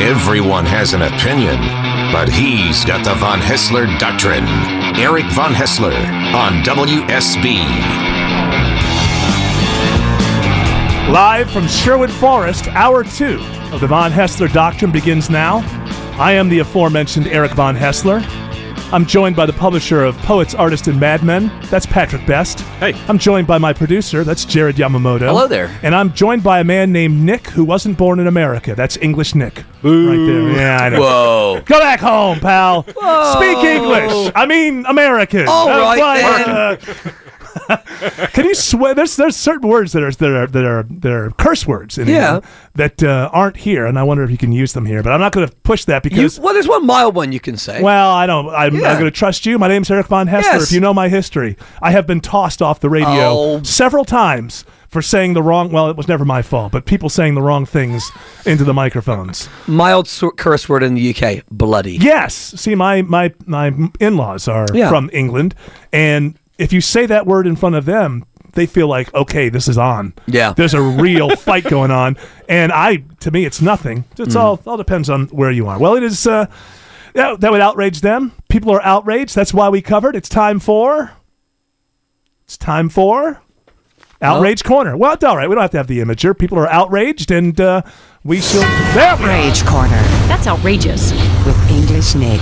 Everyone has an opinion, but he's got the Von Haessler Doctrine. Eric Von Haessler on WSB. Live from Sherwood Forest, hour two of the Von Haessler Doctrine begins now. I am the aforementioned Eric Von Haessler. I'm joined by the publisher of Poets, Artists, and Madmen. That's Patrick Best. Hey. I'm joined by my producer. That's Jared Yamamoto. Hello there. And I'm joined by a man named Nick who wasn't born in America. That's English Nick. Right there. Yeah, I know. Whoa. Go back home, pal. Whoa. Speak English. I mean American. All Uh, right, but, then. uh, Can you swear? There's there's certain words that are that are that are, that are curse words in Yeah. England that uh, aren't here, and I wonder if you can use them here. But I'm not going to push that You, because. well, there's one mild one you can say. well, I don't. I'm, Yeah. I'm going to trust you. My name's Eric Von Haessler. Yes. If you know my history, I have been tossed off the radio Oh. several times for saying the wrong. Well, it was never my fault, but people saying the wrong things into the microphones. mild curse word in the UK, bloody. Yes. See, my my my in-laws are Yeah. from England, and if you say that word in front of them, they feel like, okay, this is on. Yeah. There's a real fight going on, and I, to me, it's nothing. It's Mm. all all depends on where you are. Well, it is. Uh, yeah, that would outrage them. People are outraged. That's why we covered. It's time for. It's time for. Outrage corner. Well, it's all right. We don't have to have the imager. People are outraged, and uh, we shall. There we are. Rage Corner That's outrageous. with English Nick.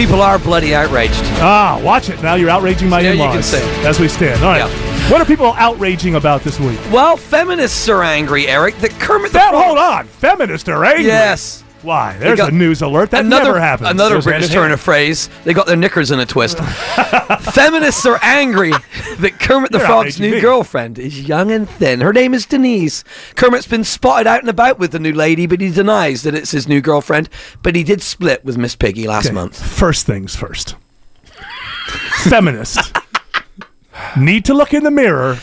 People are bloody outraged. Ah, watch it. Now you're outraging my Yeah, you in-laws as we stand. All right. Yeah. What are people outraging about this week? Well, feminists are angry, Eric. That Kermit the That, hold on. Feminists are angry. Yes. Why? There's got a news alert. That another, never happens. Another British turn of phrase. They got their knickers in a twist. Feminists are angry that Kermit the You're Frog's new girlfriend is young and thin. Her name is Denise. Kermit's been spotted out and about with the new lady, but he denies that it's his new girlfriend. But he did split with Miss Piggy last Okay, month. First things first. Feminists need to look in the mirror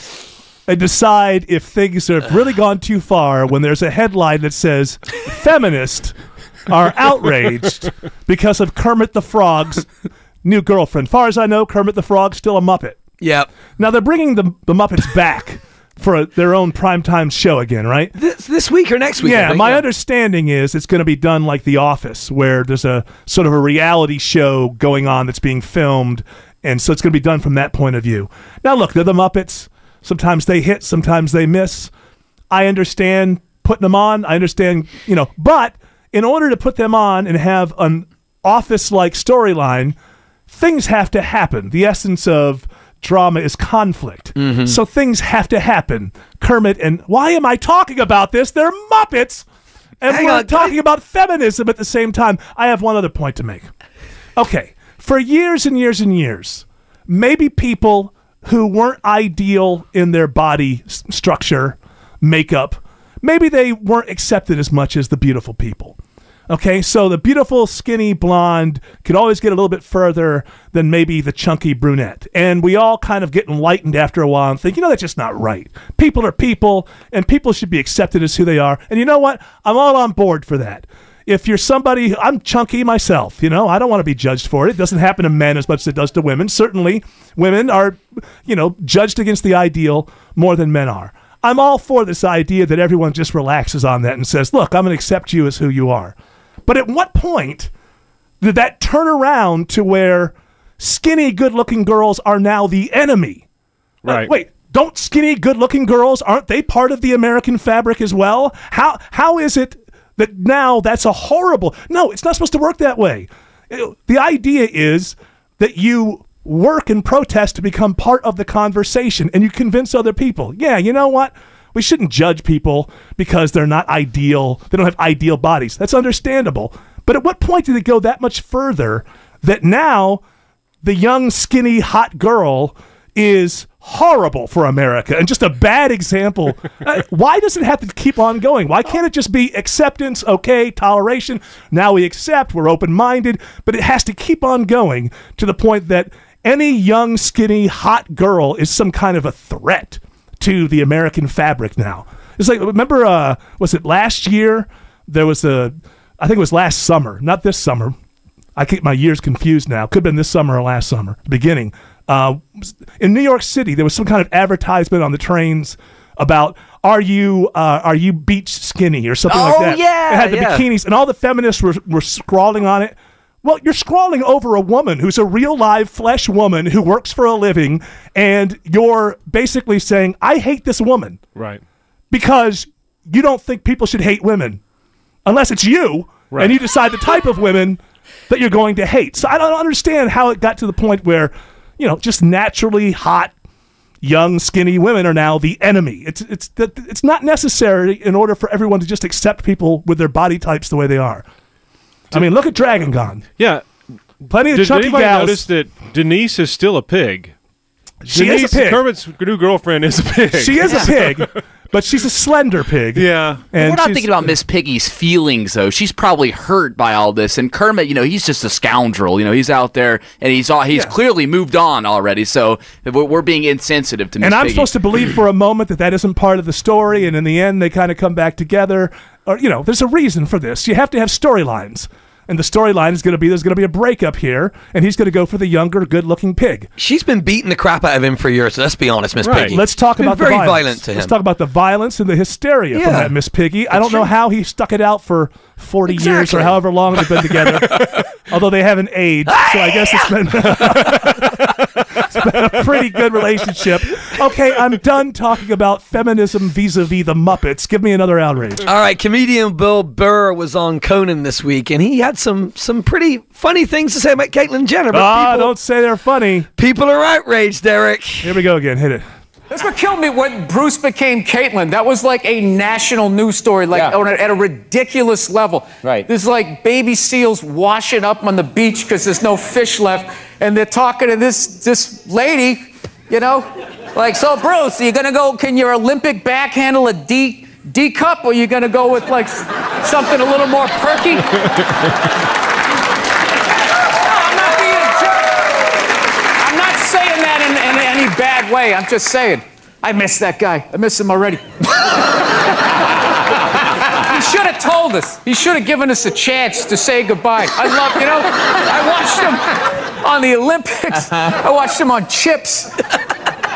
and decide if things have really gone too far when there's a headline that says feminists are outraged because of Kermit the Frog's new girlfriend. Far as I know, Kermit the Frog's still a Muppet. Yep. Now they're bringing the, the Muppets back for a, their own primetime show again, right? This, this week or next week? Yeah, think, my understanding is it's going to be done like The Office, where there's a sort of a reality show going on that's being filmed, and so it's going to be done from that point of view. Now, look, they're the Muppets. Sometimes they hit, sometimes they miss. I understand putting them on. I understand, you know, but in order to put them on and have an office-like storyline, things have to happen. The essence of drama is conflict. Mm-hmm. So things have to happen. Kermit and why am I talking about this? They're Muppets. And Hang we're on, talking about feminism at the same time. I have one other point to make. Okay, for years and years and years, maybe people who weren't ideal in their body s- structure, makeup, maybe they weren't accepted as much as the beautiful people. Okay, so the beautiful, skinny blonde could always get a little bit further than maybe the chunky brunette. And we all kind of get enlightened after a while and think, you know, that's just not right. People are people, and people should be accepted as who they are. And you know what? I'm all on board for that. If you're somebody, I'm chunky myself, you know, I don't want to be judged for it. It doesn't happen to men as much as it does to women. Certainly, women are, you know, judged against the ideal more than men are. I'm all for this idea that everyone just relaxes on that and says, look, I'm going to accept you as who you are. But at what point did that turn around to where skinny, good looking girls are now the enemy? Like, Right. wait, don't skinny, good looking girls, aren't they part of the American fabric as well? How How is it that now that's a horrible. No, it's not supposed to work that way. The idea is that you work and protest to become part of the conversation and you convince other people. Yeah, you know what? We shouldn't judge people because they're not ideal. They don't have ideal bodies. That's understandable. But at what point did it go that much further that now the young, skinny, hot girl is horrible for America and just a bad example. Uh, why does it have to keep on going? Why can't it just be acceptance, okay, toleration? Now we accept, we're open minded, but it has to keep on going to the point that any young, skinny, hot girl is some kind of a threat to the American fabric now. It's like, remember, uh, was it last year? There was a, I think it was last summer, not this summer. I keep my years confused now. Could have been this summer or last summer, beginning. Uh, in New York City, there was some kind of advertisement on the trains about are you uh, are you beach skinny or something like Oh, that. yeah, it had the yeah. bikinis, and all the feminists were were scrawling on it. Well, you're scrawling over a woman who's a real live flesh woman who works for a living, and you're basically saying, "I hate this woman." Right. because you don't think people should hate women unless it's you Right. and you decide the type of women that you're going to hate. So I don't understand how it got to the point where, you know, just naturally hot young skinny women are now the enemy. It's it's that it's not necessary in order for everyone to just accept people with their body types the way they are. I mean, look at Dragon Con. Yeah. Plenty of Did chunky anybody gals. notice that Denise is still a pig? She Denise, is a pig. Kermit's new girlfriend is a pig. She is a pig, but she's a slender pig. Yeah. And We're not she's- thinking about Miss Piggy's feelings, though. She's probably hurt by all this. And Kermit, you know, he's just a scoundrel. You know, he's out there and he's all, he's Yeah. clearly moved on already. So we're, we're being insensitive to Miss And I'm Piggy. supposed to believe for a moment that that isn't part of the story, and in the end, they kind of come back together. Or you know, there's a reason for this. You have to have storylines, and the storyline is going to be there's going to be a breakup here, and he's going to go for the younger, good-looking pig. She's been beating the crap out of him for years. So let's be honest, Miss Right. Piggy. Let's talk about very the violence. violent to him. Let's talk about the violence and the hysteria from that Miss Piggy. I don't know how he stuck it out for 40 years or however long they've been together. Although they haven't aged, so I guess it's been, it's been a pretty good relationship. Okay, I'm done talking about feminism vis-a-vis the Muppets. Give me another outrage. All right, comedian Bill Burr was on Conan this week, and he had some some pretty funny things to say about Caitlyn Jenner. But Ah, people, don't say they're funny. people are outraged, Derek. Here we go again. Hit it. That's what killed me when Bruce became Caitlyn. That was like a national news story, like Yeah. on a- at a ridiculous level. Right. There's like baby seals washing up on the beach because there's no fish left, and they're talking to this this lady, you know, like, so Bruce, are you gonna go? Can your Olympic back handle a D D cup, or are you gonna go with like something a little more perky? no, I'm not being a jerk. I'm not saying that in, in any way. I'm just saying, I miss that guy. I miss him already. he should have told us. He should have given us a chance to say goodbye. I love, you know, I watched him on the Olympics. I watched him on Chips.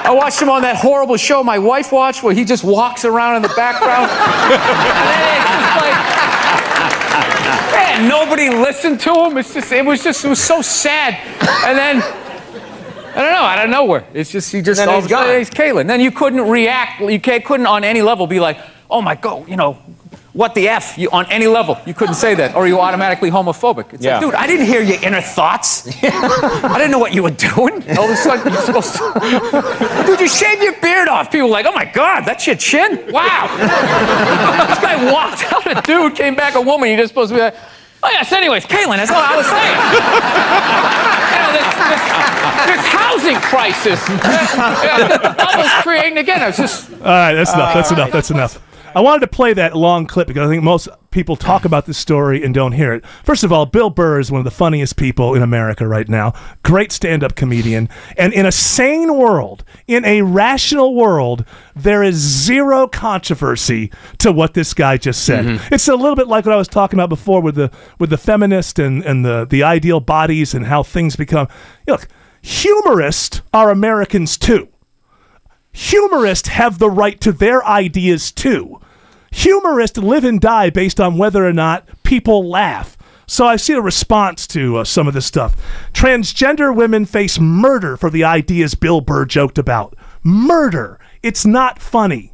I watched him on that horrible show my wife watched where he just walks around in the background. And nobody listened to him. It's just, it was just, it was so sad. And then, I don't know, out of nowhere. It's just, he just, then all he's of a sudden, gone. he's Caitlyn. Then you couldn't react, you ca- couldn't on any level be like, oh my God, you know, what the F, you, on any level. You couldn't say that, or you automatically homophobic. It's Yeah. like, dude, I didn't hear your inner thoughts. I didn't know what you were doing. All of a sudden, you're supposed to. Dude, you shave your beard off. People are like, oh my God, that's your chin? Wow. this guy walked out a dude, came back a woman. You're just supposed to be like, oh yes, anyways, Caitlyn, that's all I was saying. you know, this, this, this housing crisis. Yeah, was creating again. I was just. All right, that's enough. That's uh, enough. That's enough. I wanted to play that long clip because I think most people talk about this story and don't hear it. First of all, Bill Burr is one of the funniest people in America right now. Great stand up comedian. And in a sane world, in a rational world, there is zero controversy to what this guy just said. Mm-hmm. It's a little bit like what I was talking about before with the with the feminist and, and the, the ideal bodies and how things become. Look, humorists are Americans too humorists have the right to their ideas too. Humorists live and die based on whether or not people laugh. So I see a response to uh, some of this stuff. Transgender women face murder for the ideas Bill Burr joked about. Murder. It's not funny.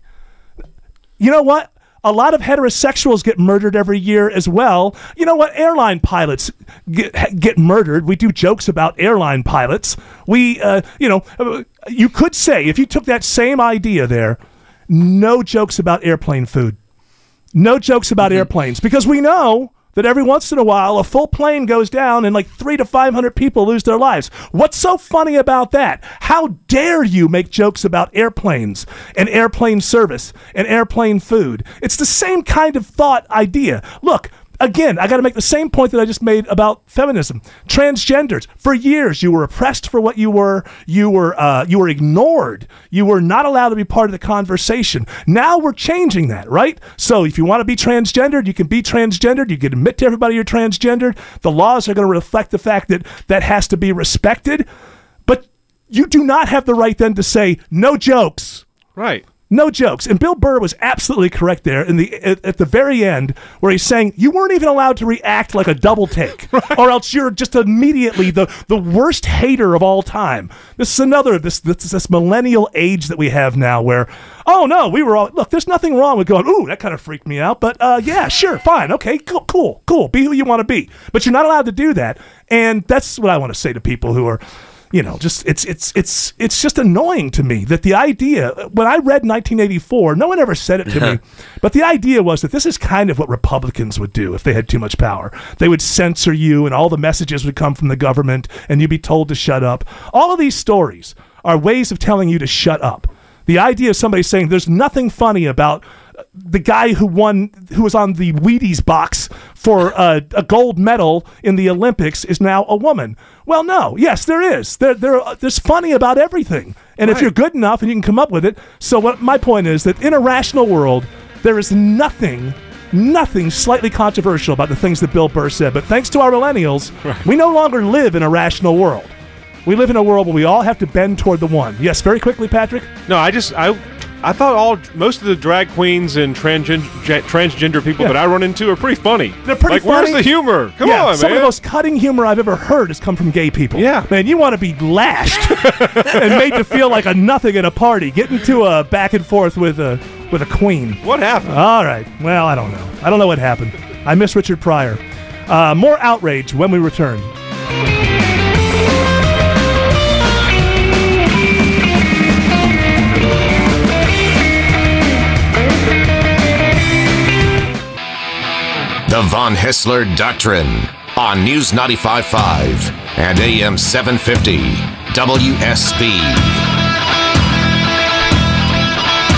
You know what? A lot of heterosexuals get murdered every year as well. You know what? Airline pilots get, get murdered. We do jokes about airline pilots. We, uh, you know, uh, you could say if you took that same idea there, no jokes about airplane food. No jokes about airplanes because we know that every once in a while a full plane goes down and like three to 500 people lose their lives. What's so funny about that? How dare you make jokes about airplanes and airplane service and airplane food? It's the same kind of thought idea. Look, Again, I got to make the same point that I just made about feminism. Transgenders, for years, you were oppressed for what you were. You were uh, you were ignored. You were not allowed to be part of the conversation. Now we're changing that, right? So if you want to be transgendered, you can be transgendered. You can admit to everybody you're transgendered. The laws are going to reflect the fact that that has to be respected. But you do not have the right then to say no jokes. Right. No jokes. And Bill Burr was absolutely correct there in the at, at the very end where he's saying you weren't even allowed to react like a double take or else you're just immediately the the worst hater of all time. This is another this this this millennial age that we have now where oh no, we were all look, there's nothing wrong with going, "Ooh, that kind of freaked me out." But uh yeah, sure, fine. Okay, cool, cool. Cool. Be who you want to be. But you're not allowed to do that. And that's what I want to say to people who are you know, just it's it's it's it's just annoying to me that the idea when I read 1984, no one ever said it to me, but the idea was that this is kind of what Republicans would do if they had too much power. They would censor you, and all the messages would come from the government, and you'd be told to shut up. All of these stories are ways of telling you to shut up. The idea of somebody saying there's nothing funny about the guy who won, who was on the Wheaties box for a, a gold medal in the Olympics, is now a woman. Well, no, yes, there is. There, there, uh, there's funny about everything, and if you're good enough and you can come up with it. So, what my point is that in a rational world, there is nothing. Nothing slightly controversial about the things that Bill Burr said, but thanks to our millennials, we no longer live in a rational world. We live in a world where we all have to bend toward the one. Yes, very quickly, Patrick. No, I just I I thought all most of the drag queens and transgen- transgender people Yeah. that I run into are pretty funny. They're pretty like, funny. Where's the humor? Come yeah, on, some man. Some of the most cutting humor I've ever heard has come from gay people. Yeah. man, you want to be lashed and made to feel like a nothing at a party, get into a back and forth with a with a queen. what happened? All right, well, I don't know. I don't know what happened. I miss Richard Pryor. Uh, more outrage when we return. Von Haessler Doctrine on News 95.5 and AM 750 WSB.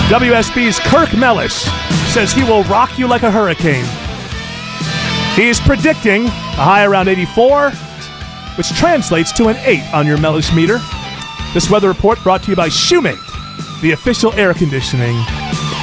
WSB's Kirk Mellish says he will rock you like a hurricane. He's predicting a high around 84, which translates to an 8 on your Mellish meter. This weather report brought to you by Shoemate, the official air conditioning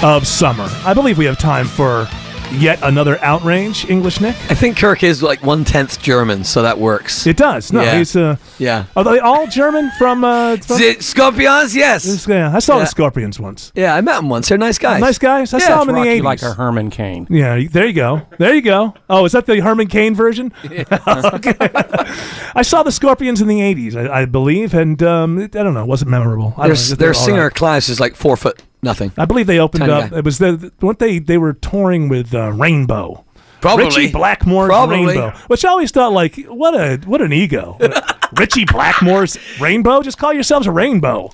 of summer. I believe we have time for yet another outrage, English Nick. I think Kirk is like one tenth German, so that works. It does. No, Yeah. he's uh, yeah. are they all German from? Uh, Z- Scorpions, yes. yeah, I saw Yeah. the Scorpions once. Yeah, I met them once. They're nice guys. Nice guys. I Yeah, saw them in the eighties. like a Herman Cain. Yeah, there you go. There you go. Oh, is that the Herman Cain version? okay. I saw the Scorpions in the 80s, I, I believe, and um, it, I don't know, it wasn't memorable. I, Their, don't know, their singer right. Klaus is like four foot nothing. I believe they opened Tiny up. guy. It was the weren't they? They were touring with uh, Rainbow. Probably. Ritchie Blackmore's Probably. Rainbow, which I always thought like what a what an ego. Ritchie Blackmore's Rainbow. Just call yourselves a Rainbow.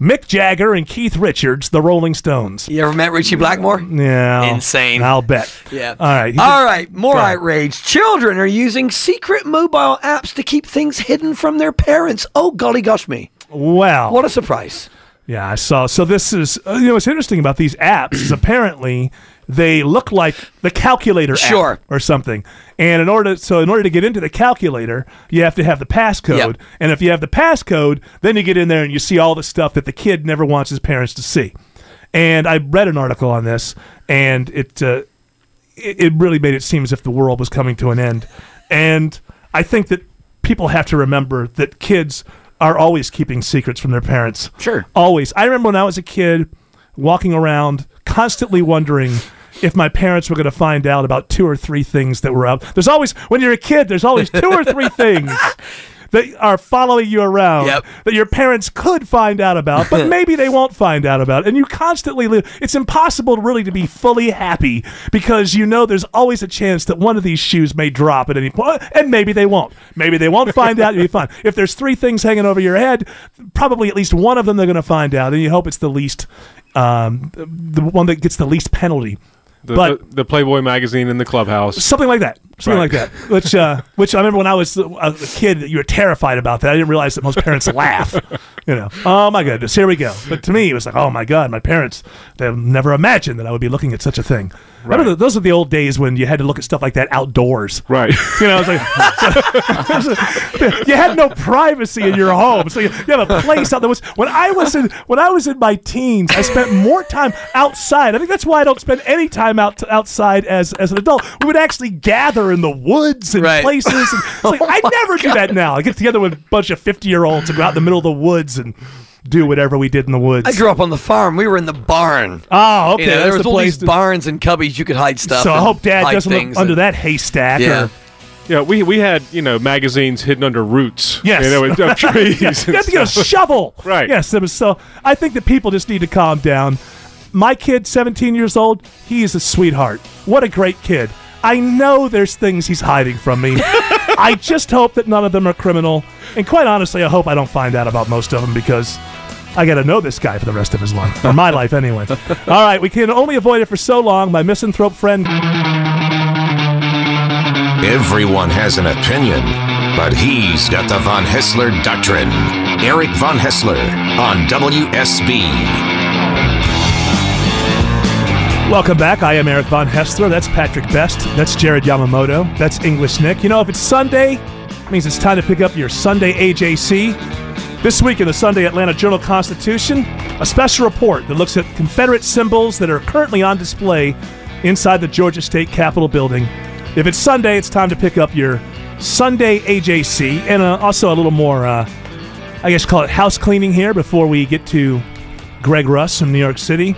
Mick Jagger and Keith Richards, the Rolling Stones. You ever met Ritchie Blackmore? Yeah, Insane. I'll bet. Yeah. All right. All right. More Go outrage. Children are using secret mobile apps to keep things hidden from their parents. Oh, golly gosh me. Well, What a surprise. Yeah, I saw. So this is uh, you know what's interesting about these apps is apparently they look like the calculator app Sure. or something. And in order so in order to get into the calculator, you have to have the passcode. Yep. And if you have the passcode, then you get in there and you see all the stuff that the kid never wants his parents to see. And I read an article on this, and it uh, it, it really made it seem as if the world was coming to an end. And I think that people have to remember that kids are always keeping secrets from their parents. Sure. Always. I remember when I was a kid walking around constantly wondering if my parents were going to find out about two or three things that were out. There's always, when you're a kid, there's always two or three things that are following you around Yep. that your parents could find out about, but maybe they won't find out about. And you constantly live. It's impossible really to be fully happy because you know there's always a chance that one of these shoes may drop at any point, and maybe they won't. Maybe they won't find out. You'll be fine. If there's three things hanging over your head, probably at least one of them they're going to find out, and you hope it's the least, um, the one that gets the least penalty. The, but- the, the Playboy magazine in the clubhouse. something like that. Something Right. like that. Which, uh, which I remember when I was a kid, you were terrified about that. I didn't realize that most parents laugh. You know, oh my goodness, here we go. But to me, it was like, oh my god, my parents they never imagined that I would be looking at such a thing. Remember, Right. the, those are the old days when you had to look at stuff like that outdoors. Right. You know, it's like you had no privacy in your home, so you, you have a place out there. Was when I was in when I was in my teens, I spent more time outside. I think that's why I don't spend any time out outside as as an adult. We would actually gather in the woods and Right. places. And it's like, I never do that now. I get together with a bunch of fifty year olds and go out in the middle of the woods and do whatever we did in the woods. I grew up on the farm. We were in the barn. oh, okay. You know, there that's was the all place these to- barns and cubbies you could hide stuff. so I and hope Dad doesn't look under and- that haystack. Yeah. Or, Yeah, we we had you know magazines hidden under roots. Yes. you know, with, uh, trees. Yeah, and you have to get a shovel. Right. Yes, it was so. I think that people just need to calm down. My kid, 17 years old, he is a sweetheart. What a great kid. I know there's things he's hiding from me. I just hope that none of them are criminal. And quite honestly, I hope I don't find out about most of them because I got to know this guy for the rest of his life, or my life anyway. All right, we can only avoid it for so long. My misanthrope friend. Everyone has an opinion, but he's got the Von Haessler Doctrine. Eric Von Haessler on WSB. Welcome back. I am Eric Von Haessler. That's Patrick Best. That's Jared Yamamoto. That's English Nick. You know, if it's Sunday, it means it's time to pick up your Sunday AJC. This week in the Sunday Atlanta Journal Constitution, a special report that looks at Confederate symbols that are currently on display inside the Georgia State Capitol building. If it's Sunday, it's time to pick up your Sunday AJC and uh, also a little more, uh, I guess, call it house cleaning here before we get to Greg Russ from New York City.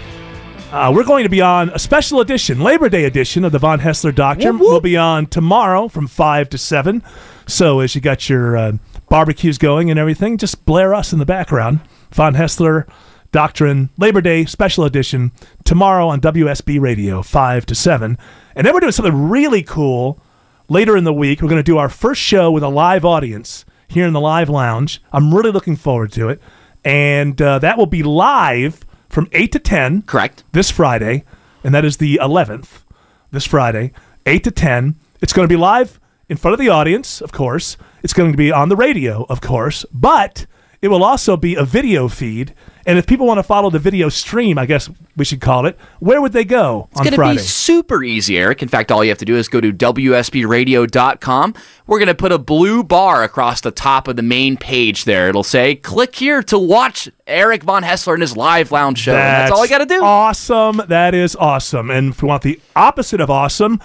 Uh, we're going to be on a special edition, Labor Day edition of the Von Haessler Doctrine. We'll be on tomorrow from 5 to 7. So as you got your uh, barbecues going and everything, just blare us in the background. Von Haessler Doctrine, Labor Day special edition, tomorrow on WSB Radio, 5 to 7. And then we're doing something really cool later in the week. We're going to do our first show with a live audience here in the live lounge. I'm really looking forward to it. And uh, that will be live from 8 to 10 Correct. this Friday, and that is the 11th, this Friday, 8 to 10. It's going to be live in front of the audience, of course. It's going to be on the radio, of course, but it will also be a video feed. And if people want to follow the video stream, I guess we should call it, where would they go It's on going to Friday? be super easy, Eric. In fact, all you have to do is go to WSBradio.com. We're going to put a blue bar across the top of the main page there. It'll say, click here to watch Eric Von Haessler in his live lounge show. And That's, all I got to do. Awesome. That is awesome. And if we want the opposite of awesome,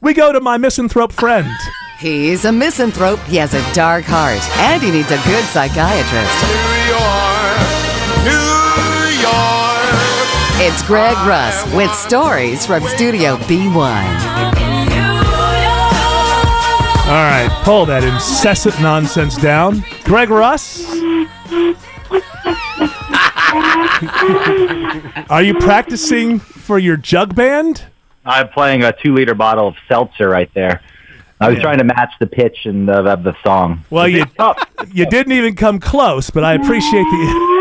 we go to my misanthrope friend. He's a misanthrope, he has a dark heart, and he needs a good psychiatrist. New York. New York. It's Greg Russ with stories from Studio B1. All right, pull that incessant nonsense down. Greg Russ? Are you practicing for your jug band? I'm playing a two liter bottle of seltzer right there. I was trying to match the pitch and the, of the song. Well, you you didn't even come close, but I appreciate the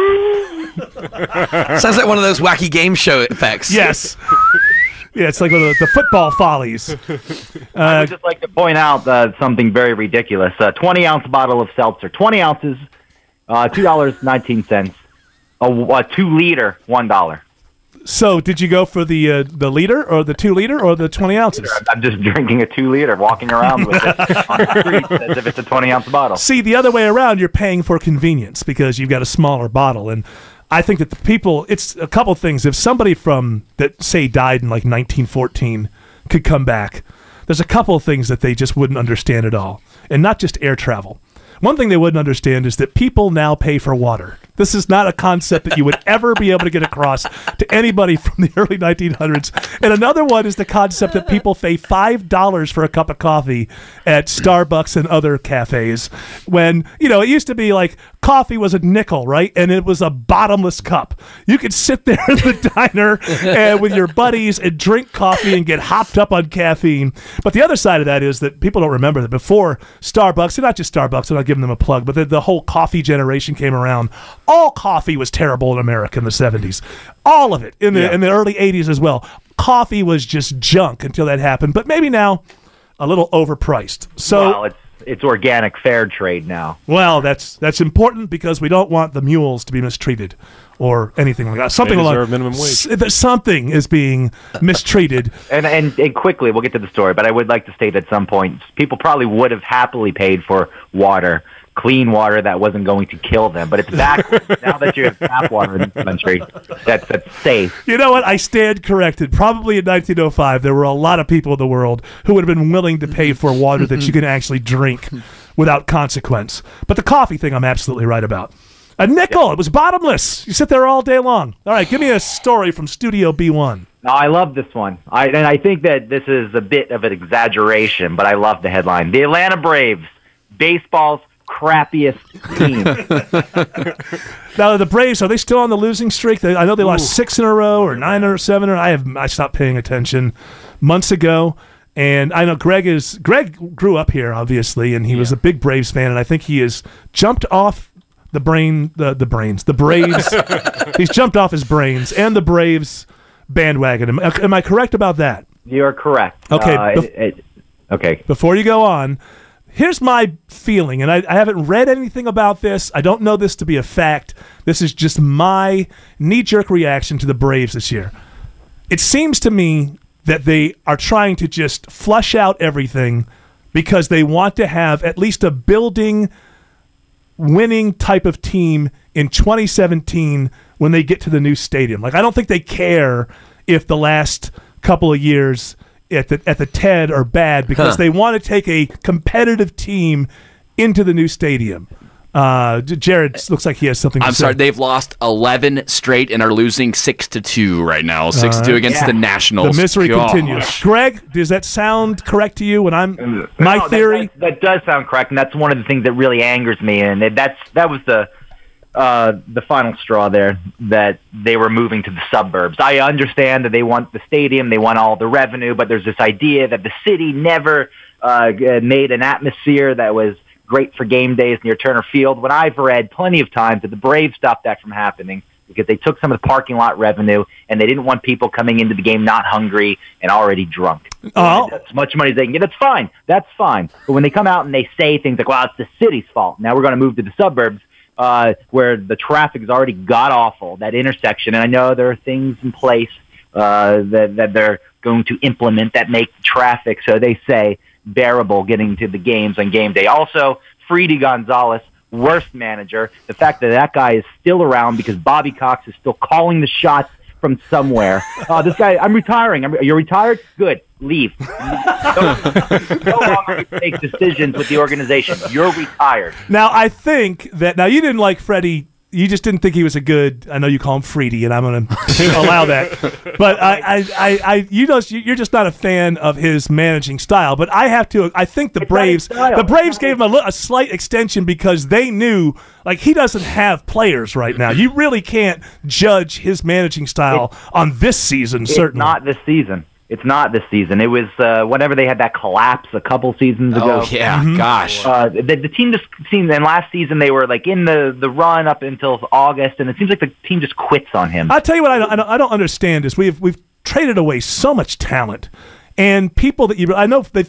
Sounds like one of those wacky game show effects. yes. Yeah, it's like one of the, the football follies. I would just like to point out uh, something very ridiculous. A 20 ounce bottle of seltzer, 20 ounces, uh, $2.19. A, a two liter, $1. So, did you go for the uh, the liter or the two liter or the twenty ounces? I'm just drinking a two liter, walking around with it on the street as if it's a 20 ounce bottle. See, the other way around, you're paying for convenience because you've got a smaller bottle. And I think that the people, it's a couple things. If somebody from, that say died in like 1914 could come back, there's a couple of things that they just wouldn't understand at all. And not just air travel. One thing they wouldn't understand is that people now pay for water. This is not a concept that you would ever be able to get across to anybody from the early 1900s. And another one is the concept that people pay $5 for a cup of coffee at Starbucks and other cafes when, you know, it used to be like coffee was a nickel, right? And it was a bottomless cup. You could sit there in the diner and with your buddies and drink coffee and get hopped up on caffeine. But the other side of that is that people don't remember that before Starbucks, and not just Starbucks, I'm not giving them a plug, but the, the whole coffee generation came around. All coffee was terrible in America in the 70s. All of it in the in the early 80s as well. Coffee was just junk until that happened. But maybe now a little overpriced. So well, it's it's organic fair trade now. Well, that's that's important because we don't want the mules to be mistreated or anything like that. Something They along deserve minimum wage. s- something is being mistreated. And, and and quickly, we'll get to the story, but I would like to state at some point, people probably would have happily paid for water, clean water that wasn't going to kill them. But it's backwards now that you have tap water in this country that's that's safe. You know what? I stand corrected. Probably in 1905, there were a lot of people in the world who would have been willing to pay for water that you can actually drink without consequence. But the coffee thing, I'm absolutely right about. A nickel. It was bottomless. You sit there all day long. All right, give me a story from Studio B1. No, I love this one. I and I think that this is a bit of an exaggeration, but I love the headline: "The Atlanta Braves, baseball's crappiest team." Now the Braves are they still on the losing streak? They, I know they lost six in a row or nine or seven. Or I have I stopped paying attention months ago, and I know Greg is Greg grew up here obviously, and he was a big Braves fan, and I think he has jumped off the brain the the brains the Braves. he's jumped off his brains and the Braves bandwagon. Am, am I correct about that? You're correct. Okay, Uh, bef- it- it- okay. before you go on, here's my feeling, and I, I haven't read anything about this. I don't know this to be a fact. This is just my knee jerk reaction to the Braves this year. It seems to me that they are trying to just flush out everything because they want to have at least a building winning type of team in 2017 when they get to the new stadium. Like I don't think they care if the last couple of years at the at the TED are bad because Huh. they want to take a competitive team into the new stadium. Uh, Jared looks like he has something. To I'm say. sorry, they've lost 11 straight and are losing 6 to 2 right now. 6 to 2 against yeah. the Nationals. the misery Gosh. continues. Greg, does that sound correct to you? When I'm my No, theory. That, that does sound correct, and that's one of the things that really angers me. And that's that was the uh, the final straw there that they were moving to the suburbs. I understand that they want the stadium, they want all the revenue, but there's this idea that the city never uh, made an atmosphere that was great for game days near Turner Field. When I've read plenty of times that the Braves stopped that from happening because they took some of the parking lot revenue and they didn't want people coming into the game not hungry and already drunk. Oh. As much money as they can get, that's fine. That's fine. But when they come out and they say things like, well, it's the city's fault. Now we're going to move to the suburbs uh, where the traffic is already god awful, that intersection. And I know there are things in place uh, that, that they're going to implement that make traffic, so they say, bearable getting to the games on game day. Also, Freedy Gonzalez, worst manager. The fact that that guy is still around because Bobby Cox is still calling the shots from somewhere. Uh, this guy, I'm retiring. I'm, you're retired? Good. Leave. no, longer make decisions with the organization. You're retired. Now I think that now you didn't like Fredi. You just didn't think he was a good. I know you call him Freedy, and I'm going to allow that. But I, I, I, I, you know, you're just not a fan of his managing style. But I have to. I think the It's Braves, the Braves gave him a, a slight extension because they knew like he doesn't have players right now. You really can't judge his managing style on this season. Certainly not this season. It's not this season. It was uh, whenever they had that collapse a couple seasons ago. Oh, yeah. Mm-hmm. Gosh. Uh, the, the team just seemed, and last season they were like in the, the run up until August, and it seems like the team just quits on him. I'll tell you what I don't, I don't, I don't understand is we've we've traded away so much talent and people that you I know uh,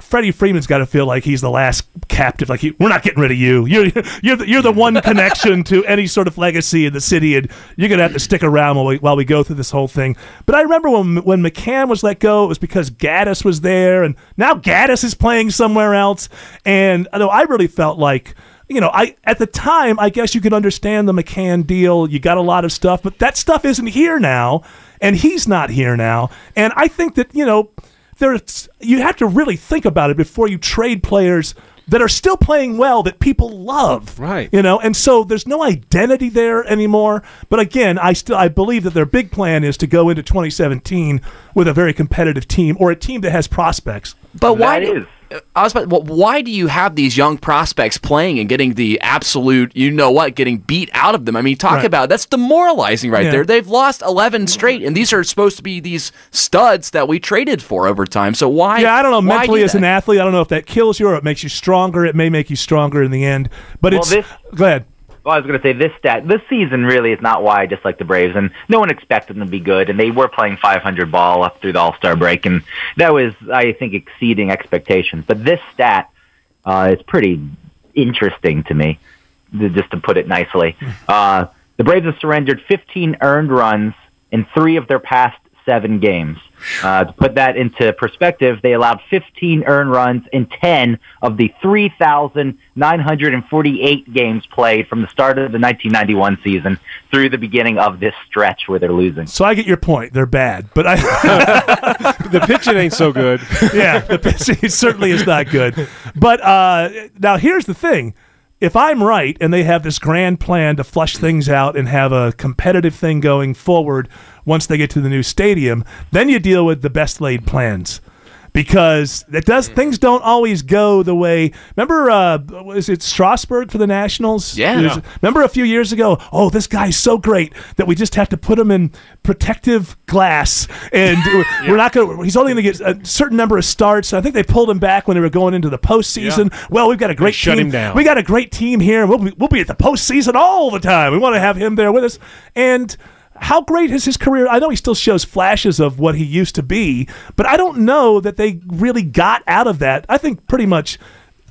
Freddie Freeman's got to feel like he's the last captive. Like he, we're not getting rid of you. You're you're the, you're the one connection to any sort of legacy in the city, and you're gonna have to stick around while we while we go through this whole thing. But I remember when when McCann was let go, it was because Gattis was there, and now Gattis is playing somewhere else. And I know I really felt like you know, I at the time, I guess you could understand the McCann deal. You got a lot of stuff, but that stuff isn't here now, and he's not here now. And I think that you know, there's you have to really think about it before you trade players that are still playing well that people love. Right. You know, and so there's no identity there anymore. But again, I still I believe that their big plan is to go into 2017 with a very competitive team or a team that has prospects. But why That do, is. I was about, well, why do you have these young prospects playing and getting the absolute, you know what, getting beat out of them? I mean, talk Right. about that's demoralizing right Yeah. there. They've lost 11 straight, and these are supposed to be these studs that we traded for over time. So why? Yeah, I don't know. Mentally, do as an athlete, I don't know if that kills you or it makes you stronger. It may make you stronger in the end. But Well, it's this- go ahead. Well, I was going to say this stat. This season really is not why I dislike the Braves, and no one expected them to be good, and they were playing 500 ball up through the All Star break, and that was, I think, exceeding expectations. But this stat uh, is pretty interesting to me, just to put it nicely. Uh, the Braves have surrendered 15 earned runs in three of their past seven games. Uh, to put that into perspective, they allowed 15 earned runs in 10 of the 3,948 games played from the start of the 1991 season through the beginning of this stretch where they're losing. So I get your point. They're bad, but I the pitching ain't so good. yeah, the pitching certainly is not good. But uh, now here's the thing: if I'm right, and they have this grand plan to flush things out and have a competitive thing going forward once they get to the new stadium, then you deal with the best laid plans. Because it does things don't always go the way. Remember, uh, was it Strasburg for the Nationals? Yeah. There's- Remember a few years ago? Oh, this guy's so great that we just have to put him in protective glass, and we're not going. to He's only going to get a certain number of starts. I think they pulled him back when they were going into the postseason. Yeah. Well, we've got a great shut team. him down. We got a great team here. We'll be, we'll be at the postseason all the time. We want to have him there with us. And how great is his career? I know he still shows flashes of what he used to be, but I don't know that they really got out of that. I think pretty much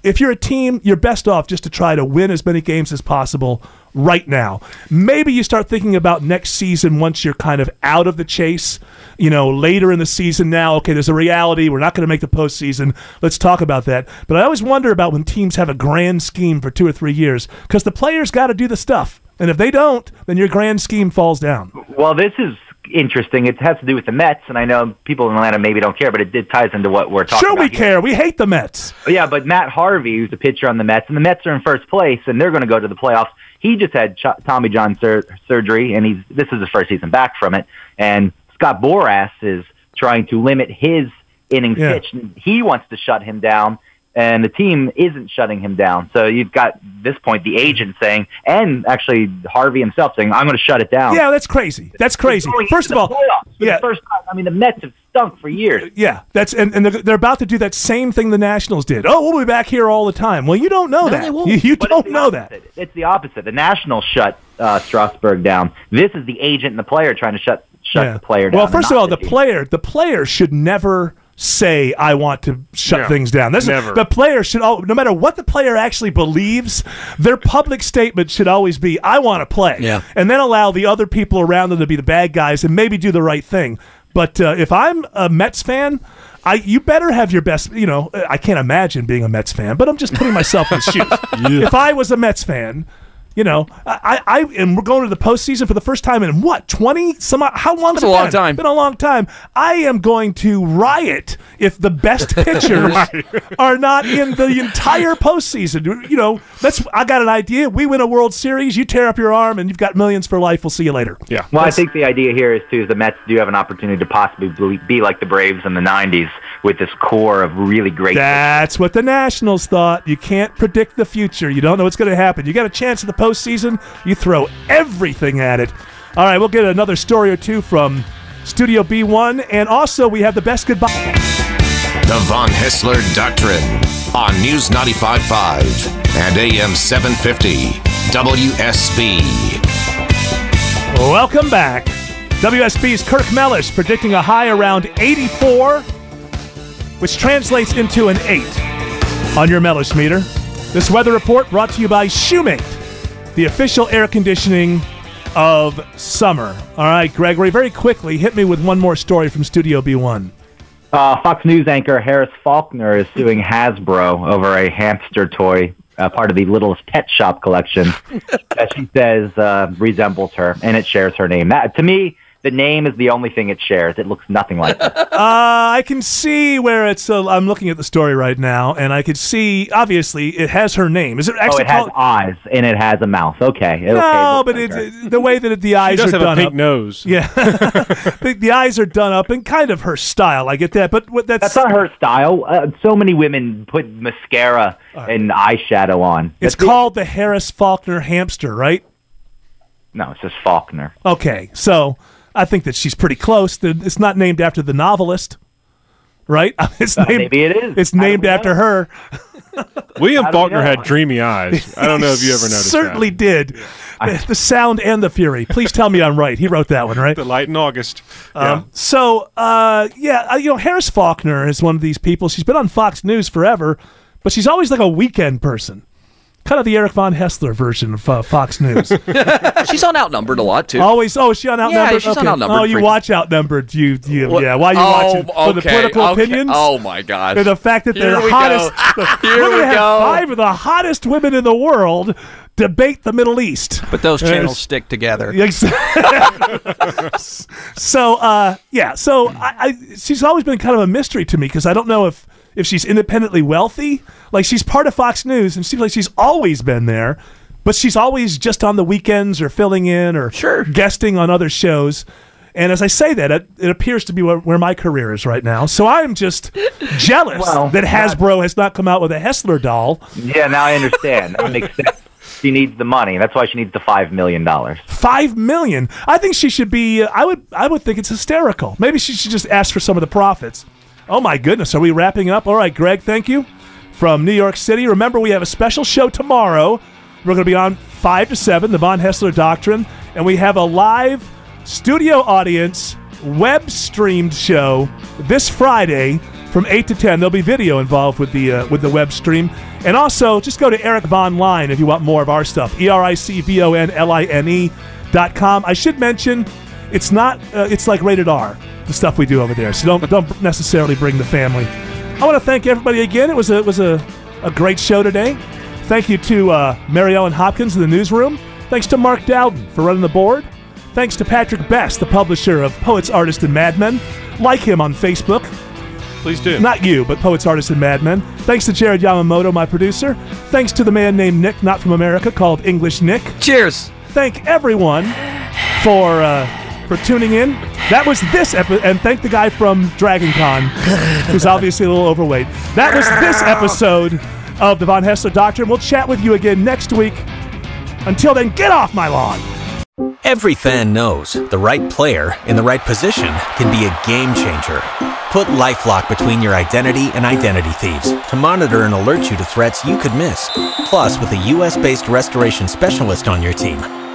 if you're a team, you're best off just to try to win as many games as possible right now. Maybe you start thinking about next season once you're kind of out of the chase. You know, later in the season now, okay, there's a reality. We're not going to make the postseason. Let's talk about that. But I always wonder about when teams have a grand scheme for two or three years because the players got to do the stuff. And if they don't, then your grand scheme falls down. Well, this is interesting. It has to do with the Mets, and I know people in Atlanta maybe don't care, but it, it ties into what we're talking Sure, about. we here. care. We hate the Mets. Yeah, but Matt Harvey, who's a pitcher on the Mets, and the Mets are in first place, and they're going to go to the playoffs. He just had ch- Tommy John sur- surgery, and he's this is his first season back from it. And Scott Boras is trying to limit his innings Yeah. pitched. and He wants to shut him down, and the team isn't shutting him down. So you've got this point the agent saying, and actually Harvey himself saying, "I'm going to shut it down." Yeah, that's crazy. That's crazy. First of all, yeah. first time. I mean, the Mets have stunk for years. Yeah, that's and, and they're, they're about to do that same thing the Nationals did. Oh, we'll be back here all the time. Well, you don't know that. You, you don't it's the know that. opposite. It's the opposite. The Nationals shut uh, Strasburg down. This is the agent and the player trying to shut shut Yeah. the player down. Well, first of all, the team. player the player should never say I want to shut No, things down. This never. the player should al- no matter what the player actually believes, their public statement should always be I want to play. Yeah. And then allow the other people around them to be the bad guys and maybe do the right thing. But uh, if I'm a Mets fan, I you better have your best. You know, I can't imagine being a Mets fan, but I'm just putting myself in the shoes. If I was a Mets fan, you know, I, I and we're going to the postseason for the first time in what twenty some how long? It's a long time. Been a long time. I am going to riot if the best pitchers are not in the entire postseason. You know, that's I got an idea. We win a World Series, you tear up your arm, and you've got millions for life. We'll see you later. Yeah. Well, I think the idea here is too is the Mets do have an opportunity to possibly be- be like the Braves in the '90s with this core of really great. That's what the Nationals thought. You can't predict the future. You don't know what's going to happen. You got a chance in the postseason, you throw everything at it. All right, we'll get another story or two from Studio B1. And also, we have the best goodbye. The Von Haessler Doctrine on News 95.5 and AM 750 WSB. Welcome back. WSB's Kirk Mellish predicting a high around 84, which translates into an 8 on your Mellish meter. This weather report brought to you by Shoemate, the official air conditioning of summer. All right, Gregory, very quickly, hit me with one more story from Studio B1. Uh, Fox News anchor Harris Faulkner is suing Hasbro over a hamster toy, uh, part of the Littlest Pet Shop collection, that she says uh, resembles her, and it shares her name. That to me, the name is the only thing it shares. It looks nothing like her. Uh, I can see where it's. Uh, I'm looking at the story right now, and I could see. Obviously, it has her name. Is it oh, actually it has eyes and it has a mouth. Okay. okay No, looks but like it, her. the way that it, the She eyes does are have a done pink up. nose. Yeah, the, the eyes are done up and kind of her style. I get that, but what that's, That's not her style. Uh, so many women put mascara and eyeshadow on. It's That's- called the Harris Faulkner hamster, right? No, it's just Faulkner. Okay, so I think that she's pretty close. The- It's not named after the novelist, right? It's Uh, named, maybe it is. It's named after know? her. William How do we Faulkner had dreamy eyes. I don't know if you ever noticed Certainly that. did. The, the sound and the fury. Please tell me I'm right. He wrote that one, right? The light in August. Um, so, uh, yeah, uh, you know, Harris Faulkner is one of these people. She's been on Fox News forever, but she's always like a weekend person. Kind of the Eric Von Haessler version of uh, Fox News. She's on Outnumbered a lot too. always, oh, is she on Outnumbered? Yeah, she's on Outnumbered Oh, you watch Outnumbered. You, you What- yeah. Why you oh, watching for the political okay. opinions? Oh my gosh! And the fact that Here the we hottest, go. the, Here we're gonna we have go. five of the hottest women in the world debate the Middle East. But those Yes. channels stick together. Ex- so uh, yeah, so I, I she's always been kind of a mystery to me because I don't know if if she's independently wealthy. Like she's part of Fox News and seems like she's always been there, but she's always just on the weekends or filling in or Sure. guesting on other shows. And as I say that, it, it appears to be where, where my career is right now. So I'm just jealous Well, that Hasbro has not come out with a Haessler doll. Yeah, now I understand. That makes sense. She needs the money. That's why she needs the five million dollars. Five million. I think she should be. I would. I would think it's hysterical. Maybe she should just ask for some of the profits. Oh my goodness, are we wrapping up? All right, Greg. Thank you from New York City. Remember, we have a special show tomorrow. We're going to be on five to seven, the Von Haessler Doctrine, and we have a live studio audience web streamed show this Friday from eight to ten. There'll be video involved with the uh, with the web stream, and also just go to Eric Von Line if you want more of our stuff. E R I C V O N L I N E dot com. I should mention it's not uh, it's like rated R the stuff we do over there. So don't don't necessarily bring the family. I want to thank everybody again. It was a it was a, a great show today. Thank you to uh, Mary Ellen Hopkins in the newsroom. Thanks to Mark Dowden for running the board. Thanks to Patrick Best, the publisher of Poets, Artists, and Madmen. Like him on Facebook. Please do. Not you, but Poets, Artists, and Madmen. Thanks to Jared Yamamoto, my producer. Thanks to the man named Nick, not from America, called English Nick. Cheers. Thank everyone for uh, for tuning in. That was this episode, and thank the guy from Dragon Con, who's obviously a little overweight. That was this episode of the Von Haessler Doctrine. We'll chat with you again next week. Until then, get off my lawn. Every fan knows the right player in the right position can be a game changer. Put LifeLock between your identity and identity thieves to monitor and alert you to threats you could miss. Plus, with a US-based restoration specialist on your team,